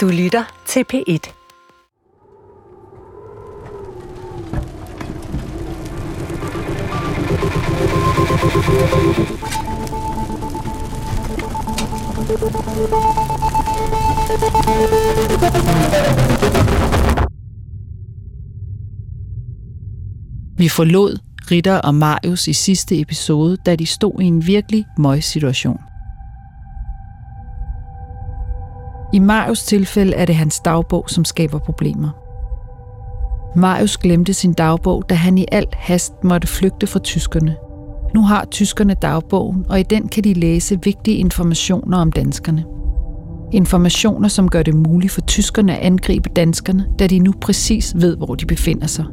Du lytter til P1. Vi forlod Ritter og Marius i sidste episode, da de stod i en virkelig møgssituation. I Marius tilfælde er det hans dagbog, som skaber problemer. Marius glemte sin dagbog, da han i alt hast måtte flygte fra tyskerne. Nu har tyskerne dagbogen, og i den kan de læse vigtige informationer om danskerne. Informationer, som gør det muligt for tyskerne at angribe danskerne, da de nu præcis ved, hvor de befinder sig.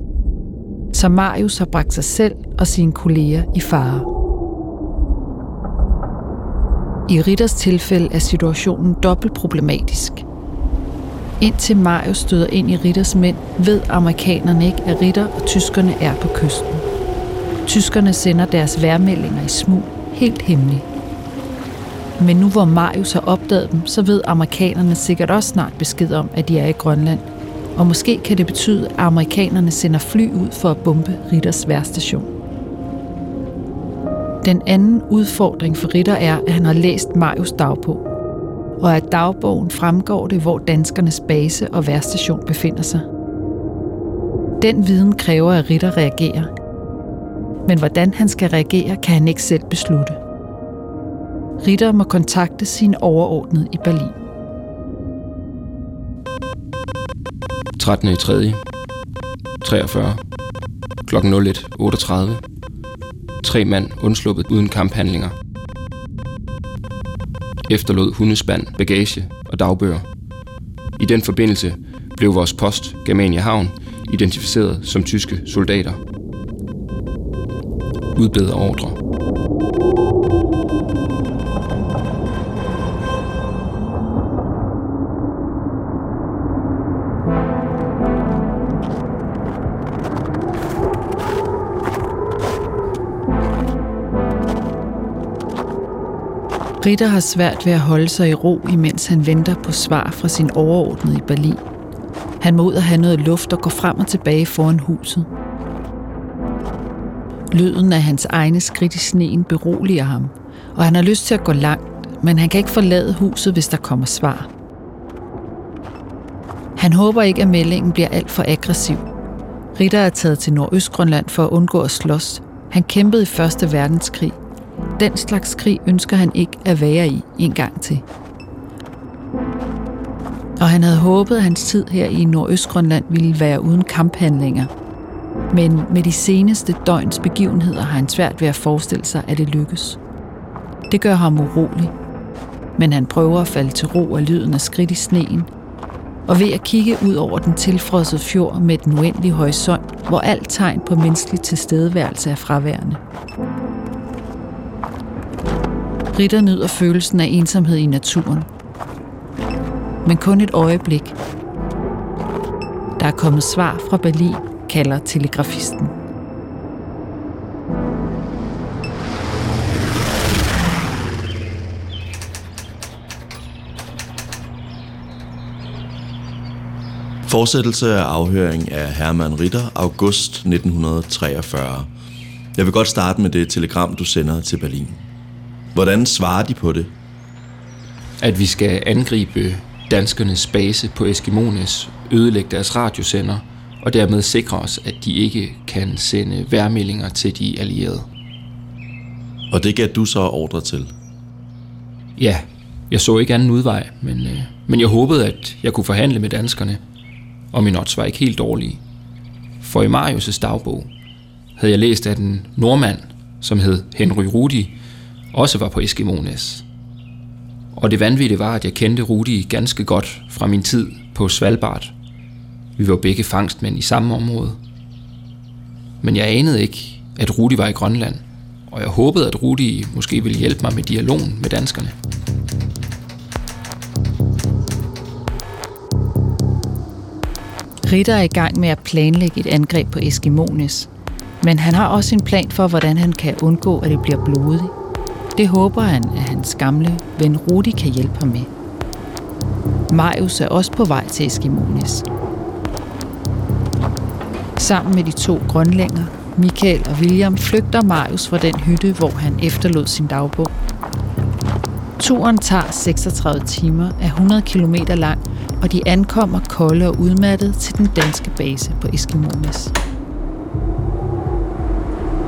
Så Marius har bragt sig selv og sine kolleger i fare. I Ritters tilfælde er situationen dobbelt problematisk. Indtil Marius støder ind i Ritters mænd, ved amerikanerne ikke, at Ritter og tyskerne er på kysten. Tyskerne sender deres værmeldinger i smug, helt hemmeligt. Men nu hvor Marius har opdaget dem, så ved amerikanerne sikkert også snart besked om, at de er i Grønland. Og måske kan det betyde, at amerikanerne sender fly ud for at bombe Ritters værstation. Den anden udfordring for Ritter er, at han har læst Marius dagbog. Og at dagbogen fremgår det, hvor danskernes base og værstation befinder sig. Den viden kræver, at Ritter reagerer. Men hvordan han skal reagere, kan han ikke selv beslutte. Ritter må kontakte sin overordnede i Berlin. 13. i 3. 43. Klokken 01.38. Tre mand undsluppet uden kamphandlinger. Efterlod hundespand, bagage og dagbøger. I den forbindelse blev vores post, Germania Havn, identificeret som tyske soldater. Udbedre ordre. Ritter har svært ved at holde sig i ro, imens han venter på svar fra sin overordnede i Berlin. Han må ud og have noget luft og gå frem og tilbage foran huset. Lyden af hans egne skridt i sneen beroliger ham, og han har lyst til at gå langt, men han kan ikke forlade huset, hvis der kommer svar. Han håber ikke, at meldingen bliver alt for aggressiv. Ritter er taget til Nordøstgrønland for at undgå at slås. Han kæmpede i Første Verdenskrig – den slags krig ønsker han ikke at være i en gang til. Og han havde håbet, at hans tid her i Nordøstgrønland ville være uden kamphandlinger. Men med de seneste døgns begivenheder har han svært ved at forestille sig, at det lykkes. Det gør ham urolig, men han prøver at falde til ro af lyden af skridt i sneen, og ved at kigge ud over den tilfrosset fjord med den uendelige horisont, hvor alt tegn på menneskelig tilstedeværelse er fraværende. Ritter nyder følelsen af ensomhed i naturen. Men kun et øjeblik. Der er kommet svar fra Berlin, kalder telegrafisten. Fortsættelse af afhøring af Hermann Ritter, august 1943. Jeg vil godt starte med det telegram, du sender til Berlin. Hvordan svarer de på det? At vi skal angribe danskernes base på Eskimones, ødelægge deres radiosender og dermed sikre os, at de ikke kan sende værmeldinger til de allierede. Og det gav du så ordre til? Ja, jeg så ikke anden udvej, men, øh, men jeg håbede, at jeg kunne forhandle med danskerne, og min odds var ikke helt dårlige. For i Marius' dagbog havde jeg læst, at en nordmand, som hed Henry Rudi, også var på Eskimones. Og det vanvittige var, at jeg kendte Rudi ganske godt fra min tid på Svalbard. Vi var begge fangstmænd i samme område. Men jeg anede ikke, at Rudi var i Grønland, og jeg håbede, at Rudi måske ville hjælpe mig med dialogen med danskerne. Ritter er i gang med at planlægge et angreb på Eskimones, men han har også en plan for, hvordan han kan undgå, at det bliver blodigt. Det håber han, at hans gamle ven Rudi kan hjælpe ham med. Marius er også på vej til Eskimonis. Sammen med de to grønlænger, Michael og William, flygter Marius fra den hytte, hvor han efterlod sin dagbog. Turen tager 36 timer, er 100 km lang, og de ankommer kolde og udmattet til den danske base på Eskimonis.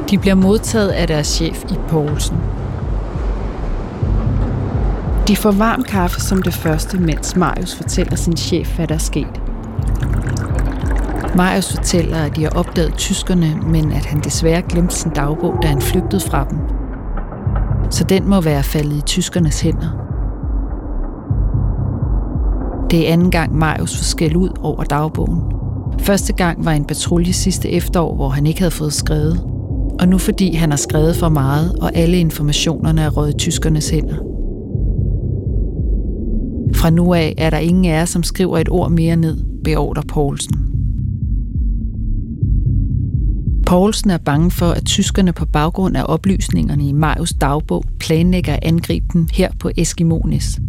De bliver modtaget af deres chef i Poulsen. De får varm kaffe som det første, mens Marius fortæller sin chef, hvad der er sket. Marius fortæller, at de har opdaget tyskerne, men at han desværre glemte sin dagbog, da han flygtede fra dem. Så den må være faldet i tyskernes hænder. Det er anden gang Marius får skæld ud over dagbogen. Første gang var en patrulje sidste efterår, hvor han ikke havde fået skrevet. Og nu fordi han har skrevet for meget, og alle informationerne er røget i tyskernes hænder. Fra nu af er der ingen af jer, som skriver et ord mere ned, beordrer Poulsen. Poulsen er bange for, at tyskerne på baggrund af oplysningerne i Marius dagbog planlægger at angribe dem her på Eskimonis.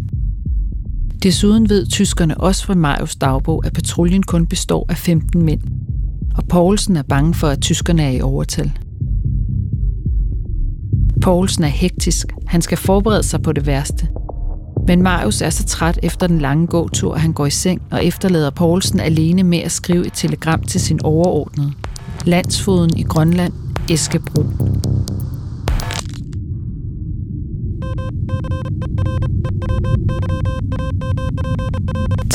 Desuden ved tyskerne også fra Marius dagbog, at patruljen kun består af 15 mænd. Og Poulsen er bange for, at tyskerne er i overtal. Poulsen er hektisk. Han skal forberede sig på det værste. Men Marius er så træt efter den lange gåtur, at han går i seng og efterlader Poulsen alene med at skrive et telegram til sin overordnede. Landsfoden i Grønland, Eskebro. –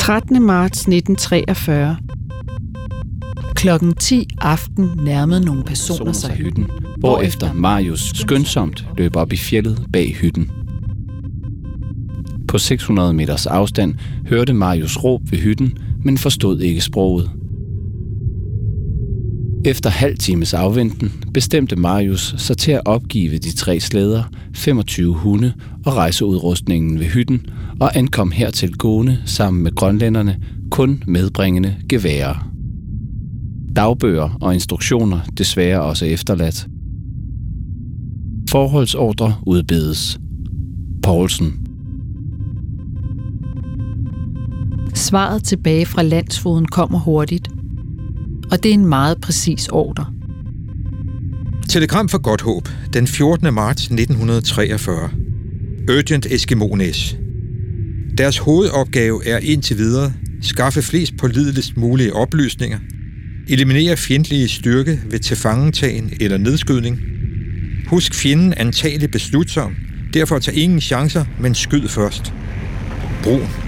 13. marts 1943. Klokken 10 aften nærmede nogle personer sig hytten, hvorefter Marius skønsomt løber op i fjellet bag hytten. På 600 meters afstand hørte Marius råb ved hytten, men forstod ikke sproget. Efter halv times afventen bestemte Marius sig til at opgive de tre slæder, 25 hunde og rejseudrustningen ved hytten og ankom hertil gående sammen med grønlænderne kun medbringende geværer. Dagbøger og instruktioner desværre også efterladt. Forholdsordre udbedes. Poulsen Svaret tilbage fra landsfoden kommer hurtigt, og det er en meget præcis ordre. Telegram for Godt Håb, den 14. marts 1943. Urgent Eskimones. Deres hovedopgave er indtil videre skaffe flest pålideligst mulige oplysninger, eliminere fjendtlige styrke ved tilfangetagen eller nedskydning, husk fjenden antageligt beslutsom, derfor tag ingen chancer, men skyd først. Brug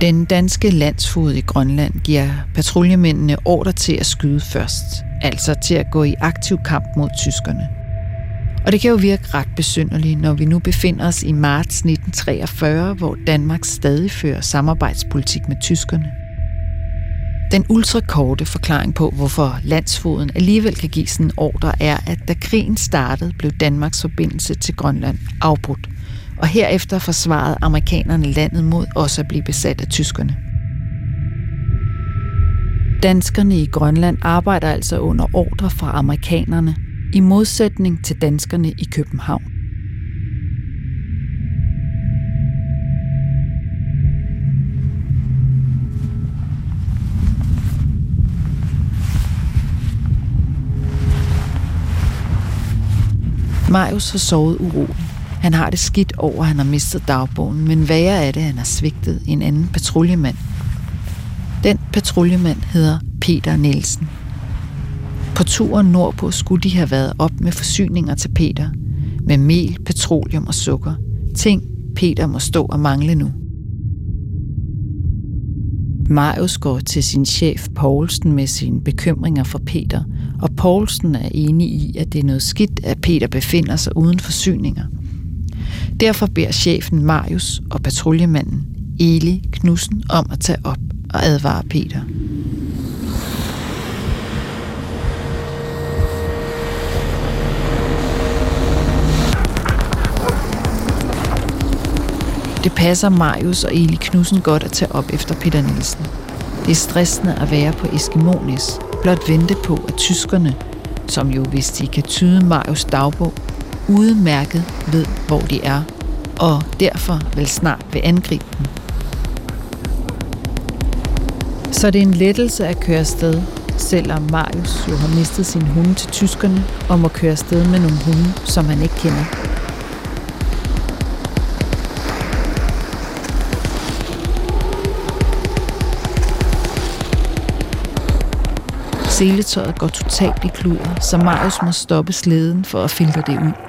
Den danske landsfod i Grønland giver patruljemændene ordre til at skyde først, altså til at gå i aktiv kamp mod tyskerne. Og det kan jo virke ret besynderligt, når vi nu befinder os i marts 1943, hvor Danmark stadig fører samarbejdspolitik med tyskerne. Den ultrakorte forklaring på, hvorfor landsfoden alligevel kan give sådan en ordre, er, at da krigen startede, blev Danmarks forbindelse til Grønland afbrudt og herefter forsvarede amerikanerne landet mod også at blive besat af tyskerne. Danskerne i Grønland arbejder altså under ordre fra amerikanerne, i modsætning til danskerne i København. Marius har sovet uroligt. Han har det skidt over, at han har mistet dagbogen, men værre er det, at han har svigtet en anden patruljemand. Den patruljemand hedder Peter Nielsen. På turen nordpå skulle de have været op med forsyninger til Peter, med mel, petroleum og sukker. Ting, Peter må stå og mangle nu. Marius går til sin chef Poulsen med sine bekymringer for Peter, og Poulsen er enig i, at det er noget skidt, at Peter befinder sig uden forsyninger – Derfor beder chefen Marius og patruljemanden Eli Knudsen om at tage op og advare Peter. Det passer Marius og Eli Knudsen godt at tage op efter Peter Nielsen. Det er stressende at være på Eskimonis, blot vente på, at tyskerne, som jo hvis de kan tyde Marius dagbog, udmærket ved, hvor de er, og derfor vil snart vil angribe dem. Så det er en lettelse at køre afsted, selvom Marius jo har mistet sin hunde til tyskerne og må køre afsted med nogle hunde, som han ikke kender. Seletøjet går totalt i kluder, så Marius må stoppe slæden for at filtre det ud.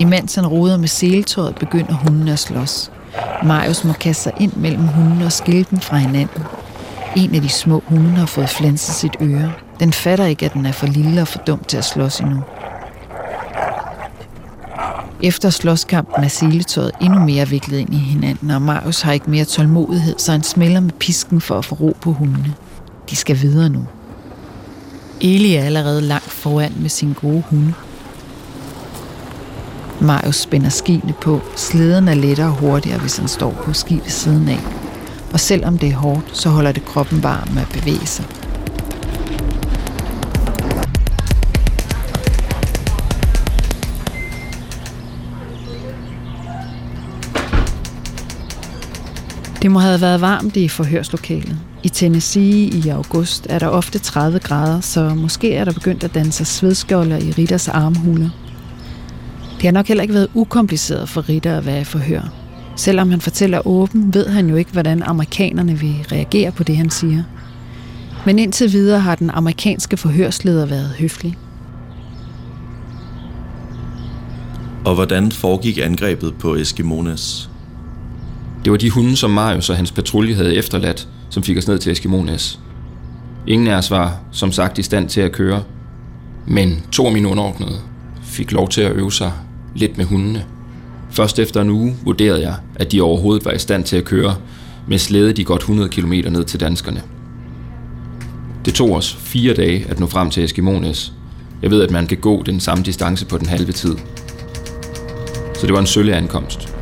Imens han roder med seletøjet, begynder hundene at slås. Marius må kaste sig ind mellem hundene og skille dem fra hinanden. En af de små hunde har fået flænset sit øre. Den fatter ikke, at den er for lille og for dum til at slås endnu. Efter slåskampen er seletøjet endnu mere viklet ind i hinanden, og Marius har ikke mere tålmodighed, så han smelter med pisken for at få ro på hundene. De skal videre nu. Eli er allerede langt foran med sin gode hunde. Marius spænder skiene på. Slæden er lettere og hurtigere, hvis han står på ski ved siden af. Og selvom det er hårdt, så holder det kroppen varm med at bevæge sig. Det må have været varmt i forhørslokalet. I Tennessee i august er der ofte 30 grader, så måske er der begyndt at danse svedskjolder i Ritters armhuler. Det har nok heller ikke været ukompliceret for Ritter at være i forhør. Selvom han fortæller åben, ved han jo ikke, hvordan amerikanerne vil reagere på det, han siger. Men indtil videre har den amerikanske forhørsleder været høflig. Og hvordan foregik angrebet på Eskimones? Det var de hunde, som Marius og hans patrulje havde efterladt, som fik os ned til Eskimones. Ingen af os var, som sagt, i stand til at køre, men to af mine underordnede fik lov til at øve sig lidt med hundene. Først efter en uge vurderede jeg, at de overhovedet var i stand til at køre med slæde de godt 100 km ned til danskerne. Det tog os fire dage at nå frem til Eskimones. Jeg ved, at man kan gå den samme distance på den halve tid. Så det var en sølle ankomst.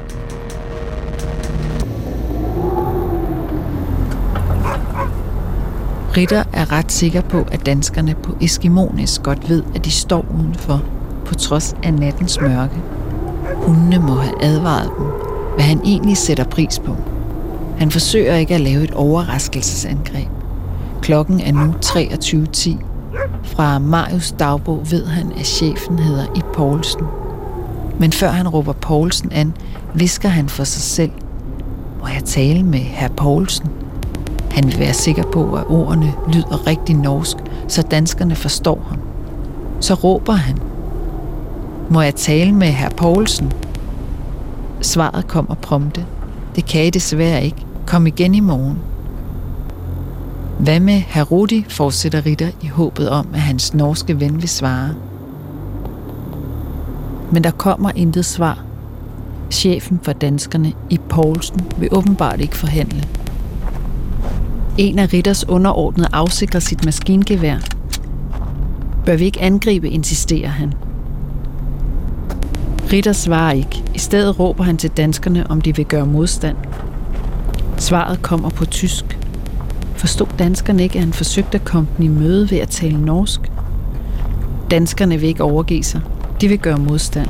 Ritter er ret sikker på, at danskerne på Eskimones godt ved, at de står udenfor, på trods af nattens mørke. Hundene må have advaret dem, hvad han egentlig sætter pris på. Han forsøger ikke at lave et overraskelsesangreb. Klokken er nu 23.10. Fra Marius dagbog ved han, at chefen hedder I Poulsen. Men før han råber Poulsen an, visker han for sig selv. Må jeg tale med herr Poulsen? Han vil være sikker på, at ordene lyder rigtig norsk, så danskerne forstår ham. Så råber han. Må jeg tale med herr Poulsen? Svaret kommer prompte. Det kan I desværre ikke. Kom igen i morgen. Hvad med herr Rudi, fortsætter Ritter i håbet om, at hans norske ven vil svare. Men der kommer intet svar. Chefen for danskerne i Poulsen vil åbenbart ikke forhandle. En af Ritters underordnede afsikrer sit maskingevær. Bør vi ikke angribe, insisterer han. Ritter svarer ikke. I stedet råber han til danskerne, om de vil gøre modstand. Svaret kommer på tysk. Forstod danskerne ikke, at han forsøgte at komme den i møde ved at tale norsk? Danskerne vil ikke overgive sig. De vil gøre modstand.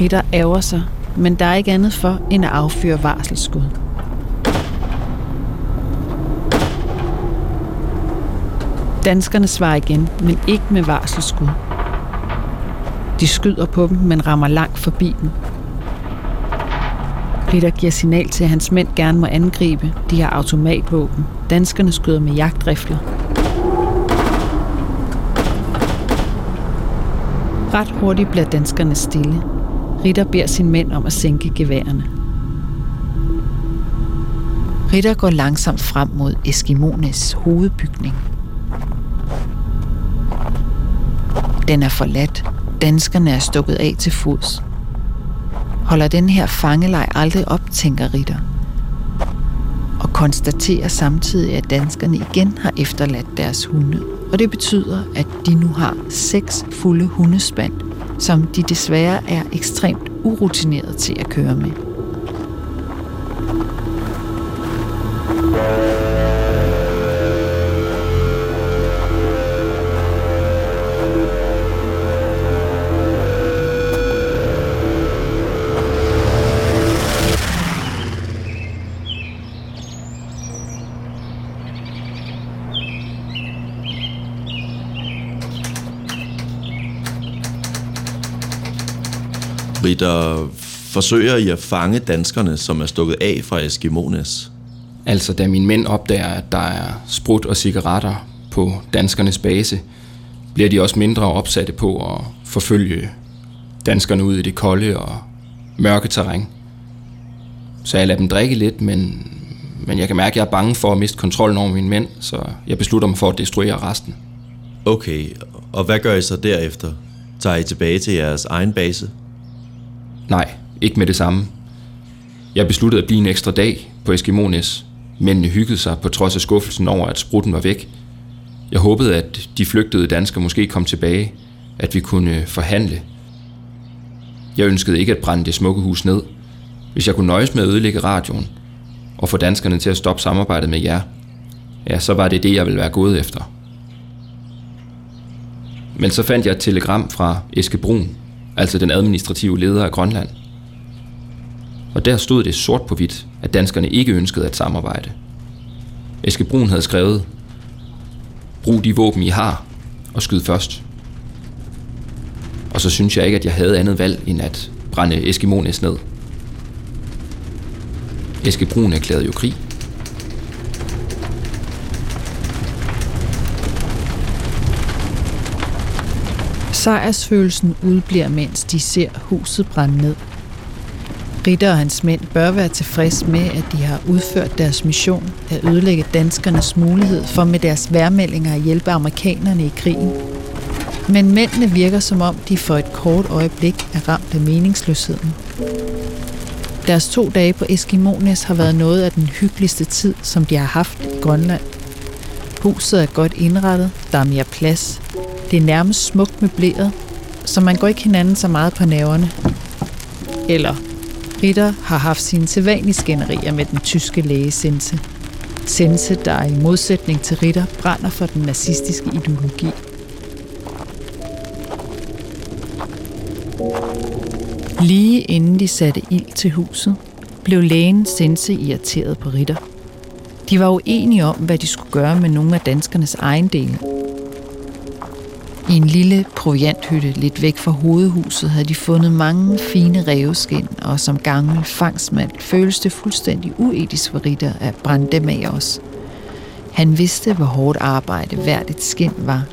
Ritter ærger sig, men der er ikke andet for, end at affyre varselsskud. Danskerne svarer igen, men ikke med varselsskud. De skyder på dem, men rammer langt forbi dem. Peter giver signal til, at hans mænd gerne må angribe. De har automatvåben. Danskerne skyder med jagtrifler. Ret hurtigt bliver danskerne stille. Ritter beder sin mænd om at sænke geværerne. Ritter går langsomt frem mod Eskimones hovedbygning. Den er forladt. Danskerne er stukket af til fods. Holder den her fangelej aldrig op, tænker Ritter. Og konstaterer samtidig, at danskerne igen har efterladt deres hunde. Og det betyder, at de nu har seks fulde hundespand, som de desværre er ekstremt urutineret til at køre med. Ritter, forsøger I at fange danskerne, som er stukket af fra Eskimones? Altså, da mine mænd opdager, at der er sprut og cigaretter på danskernes base, bliver de også mindre opsatte på at forfølge danskerne ud i det kolde og mørke terræn. Så jeg lader dem drikke lidt, men, men jeg kan mærke, at jeg er bange for at miste kontrollen over mine mænd, så jeg beslutter mig for at destruere resten. Okay, og hvad gør I så derefter? Tager I tilbage til jeres egen base? Nej, ikke med det samme. Jeg besluttede at blive en ekstra dag på Eskimones. Mændene hyggede sig på trods af skuffelsen over, at sprutten var væk. Jeg håbede, at de flygtede danskere måske kom tilbage, at vi kunne øh, forhandle. Jeg ønskede ikke at brænde det smukke hus ned. Hvis jeg kunne nøjes med at ødelægge radioen og få danskerne til at stoppe samarbejdet med jer, ja, så var det det, jeg ville være gået efter. Men så fandt jeg et telegram fra Eske Brun, altså den administrative leder af Grønland. Og der stod det sort på hvidt, at danskerne ikke ønskede at samarbejde. Eske Brun havde skrevet, brug de våben, I har, og skyd først. Og så synes jeg ikke, at jeg havde andet valg, end at brænde Eskimones ned. Eske Brun erklærede jo krig. Sejrsfølelsen udbliver, mens de ser huset brænde ned. Ritter og hans mænd bør være tilfreds med, at de har udført deres mission at ødelægge danskernes mulighed for med deres værmeldinger at hjælpe amerikanerne i krigen. Men mændene virker som om, de for et kort øjeblik er ramt af meningsløsheden. Deres to dage på Eskimones har været noget af den hyggeligste tid, som de har haft i Grønland. Huset er godt indrettet, der er mere plads, det er nærmest smukt møbleret, så man går ikke hinanden så meget på nerverne. Eller Ritter har haft sine sædvanlige skænderier med den tyske læge Sense. Sense, der i modsætning til Ritter brænder for den nazistiske ideologi. Lige inden de satte ild til huset, blev lægen Sense irriteret på Ritter. De var uenige om, hvad de skulle gøre med nogle af danskernes ejendele, i en lille provianthytte lidt væk fra hovedhuset havde de fundet mange fine revskin, og som gammel fangsmand føles det fuldstændig uetisk for Ritter at brænde dem af os. Han vidste, hvor hårdt arbejde hvert et skin var.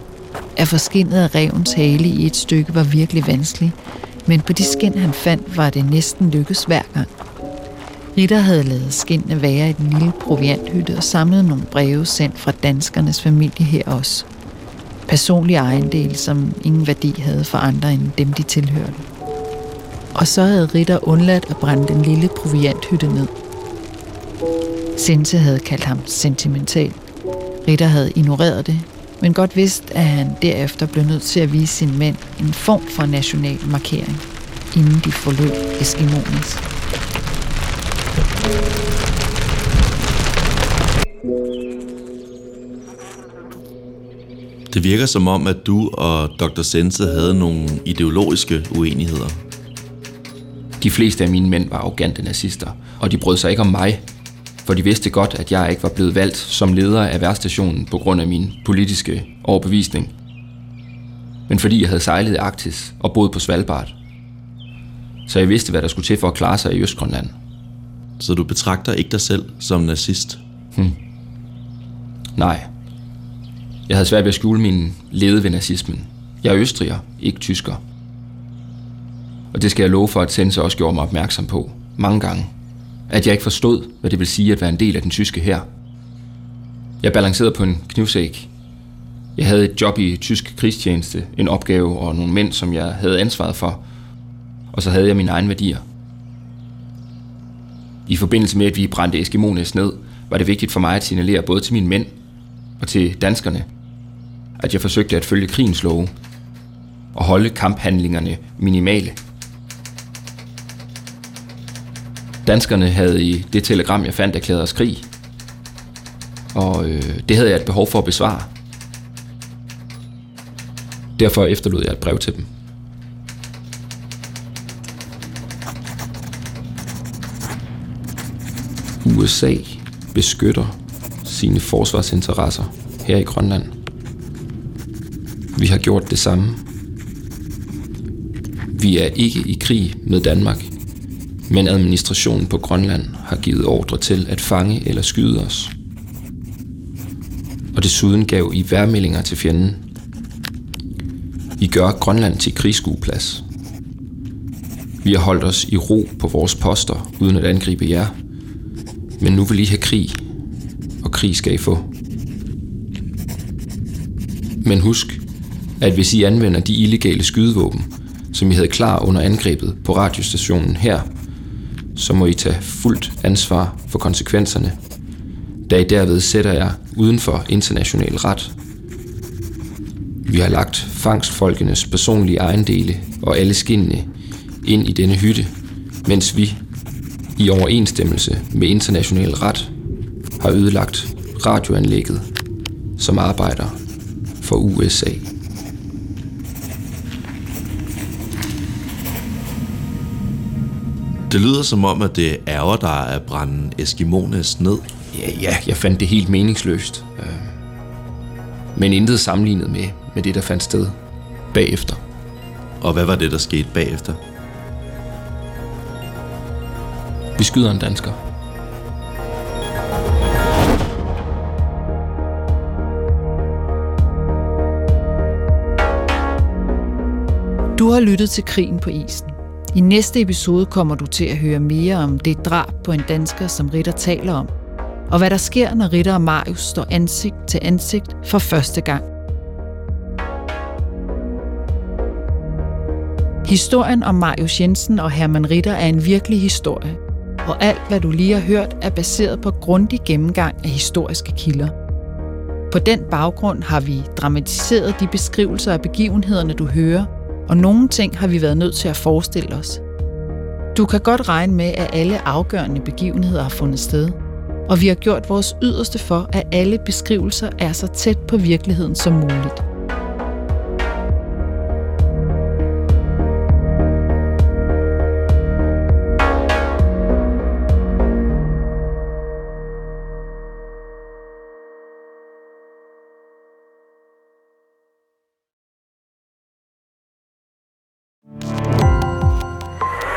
At få skinnet af revens hale i et stykke var virkelig vanskeligt, men på de skin, han fandt, var det næsten lykkes hver gang. Ritter havde lavet skinnene være i den lille provianthytte og samlet nogle breve sendt fra danskernes familie her også personlige ejendel, som ingen værdi havde for andre end dem, de tilhørte. Og så havde Ritter undladt at brænde den lille provianthytte ned. Sense havde kaldt ham sentimental. Ritter havde ignoreret det, men godt vidst, at han derefter blev nødt til at vise sin mænd en form for national markering, inden de forlod Eskimones. Det virker som om, at du og Dr. Sense havde nogle ideologiske uenigheder. De fleste af mine mænd var arrogante nazister, og de brød sig ikke om mig, for de vidste godt, at jeg ikke var blevet valgt som leder af værstationen på grund af min politiske overbevisning, men fordi jeg havde sejlet i Arktis og boet på Svalbard. Så jeg vidste, hvad der skulle til for at klare sig i Østgrønland. Så du betragter ikke dig selv som nazist? Hmm. Nej, jeg havde svært ved at skjule min lede ved nazismen. Jeg er østriger, ikke tysker. Og det skal jeg love for, at Sense også gjorde mig opmærksom på, mange gange. At jeg ikke forstod, hvad det vil sige at være en del af den tyske her. Jeg balancerede på en knivsæk. Jeg havde et job i tysk krigstjeneste, en opgave og nogle mænd, som jeg havde ansvaret for. Og så havde jeg mine egne værdier. I forbindelse med, at vi brændte Eskimones ned, var det vigtigt for mig at signalere både til mine mænd og til danskerne, at jeg forsøgte at følge krigens love og holde kamphandlingerne minimale. Danskerne havde i det telegram, jeg fandt, erklæret os krig, og øh, det havde jeg et behov for at besvare. Derfor efterlod jeg et brev til dem. USA beskytter sine forsvarsinteresser her i Grønland. Vi har gjort det samme. Vi er ikke i krig med Danmark, men administrationen på Grønland har givet ordre til at fange eller skyde os. Og desuden gav I værmeldinger til fjenden. I gør Grønland til krigsskueplads. Vi har holdt os i ro på vores poster, uden at angribe jer. Men nu vil I have krig, og krig skal I få. Men husk, at hvis I anvender de illegale skydevåben, som I havde klar under angrebet på radiostationen her, så må I tage fuldt ansvar for konsekvenserne, da I derved sætter jer uden for international ret. Vi har lagt fangstfolkenes personlige ejendele og alle skinnene ind i denne hytte, mens vi, i overensstemmelse med international ret, har ødelagt radioanlægget, som arbejder for USA. Det lyder som om, at det ærger dig at brænde Eskimones ned. Ja, ja, jeg fandt det helt meningsløst. Øh, men intet sammenlignet med, med det, der fandt sted bagefter. Og hvad var det, der skete bagefter? Vi skyder en dansker. Du har lyttet til Krigen på isen. I næste episode kommer du til at høre mere om det drab på en dansker, som Ritter taler om, og hvad der sker, når Ritter og Marius står ansigt til ansigt for første gang. Historien om Marius Jensen og Herman Ritter er en virkelig historie, og alt, hvad du lige har hørt, er baseret på grundig gennemgang af historiske kilder. På den baggrund har vi dramatiseret de beskrivelser af begivenhederne, du hører, og nogle ting har vi været nødt til at forestille os. Du kan godt regne med, at alle afgørende begivenheder har fundet sted, og vi har gjort vores yderste for, at alle beskrivelser er så tæt på virkeligheden som muligt.